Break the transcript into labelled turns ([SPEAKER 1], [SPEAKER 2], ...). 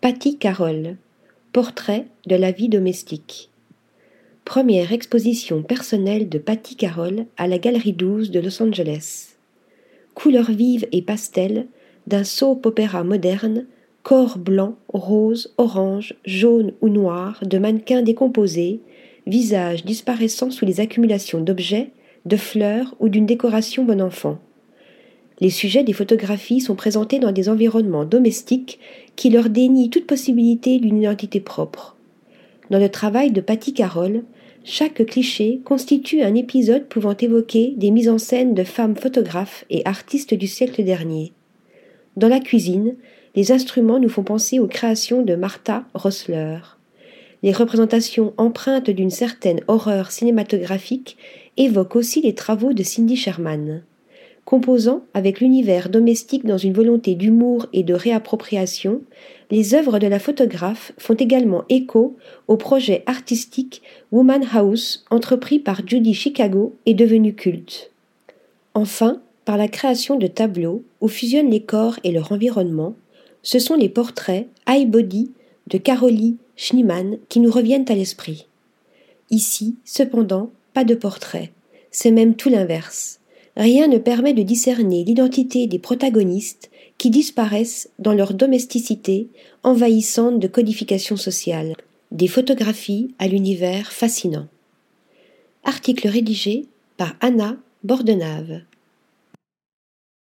[SPEAKER 1] Patty Carroll Portrait de la vie domestique. Première exposition personnelle de Patty Carroll à la Galerie 12 de Los Angeles. Couleurs vives et pastel d'un soap opéra moderne, corps blanc, rose, orange, jaune ou noir de mannequins décomposés, visages disparaissant sous les accumulations d'objets, de fleurs ou d'une décoration bon enfant. Les sujets des photographies sont présentés dans des environnements domestiques qui leur dénient toute possibilité d'une identité propre. Dans le travail de Patty Carroll, chaque cliché constitue un épisode pouvant évoquer des mises en scène de femmes photographes et artistes du siècle dernier. Dans la cuisine, les instruments nous font penser aux créations de Martha Rosler. Les représentations empreintes d'une certaine horreur cinématographique évoquent aussi les travaux de Cindy Sherman. Composant avec l'univers domestique dans une volonté d'humour et de réappropriation, les œuvres de la photographe font également écho au projet artistique Woman House entrepris par Judy Chicago et devenu culte. Enfin, par la création de tableaux où fusionnent les corps et leur environnement, ce sont les portraits High Body de Carolie Schneemann qui nous reviennent à l'esprit. Ici, cependant, pas de portrait, c'est même tout l'inverse rien ne permet de discerner l'identité des protagonistes qui disparaissent dans leur domesticité envahissante de codification sociale. Des photographies à l'univers fascinant. Article rédigé par Anna Bordenave.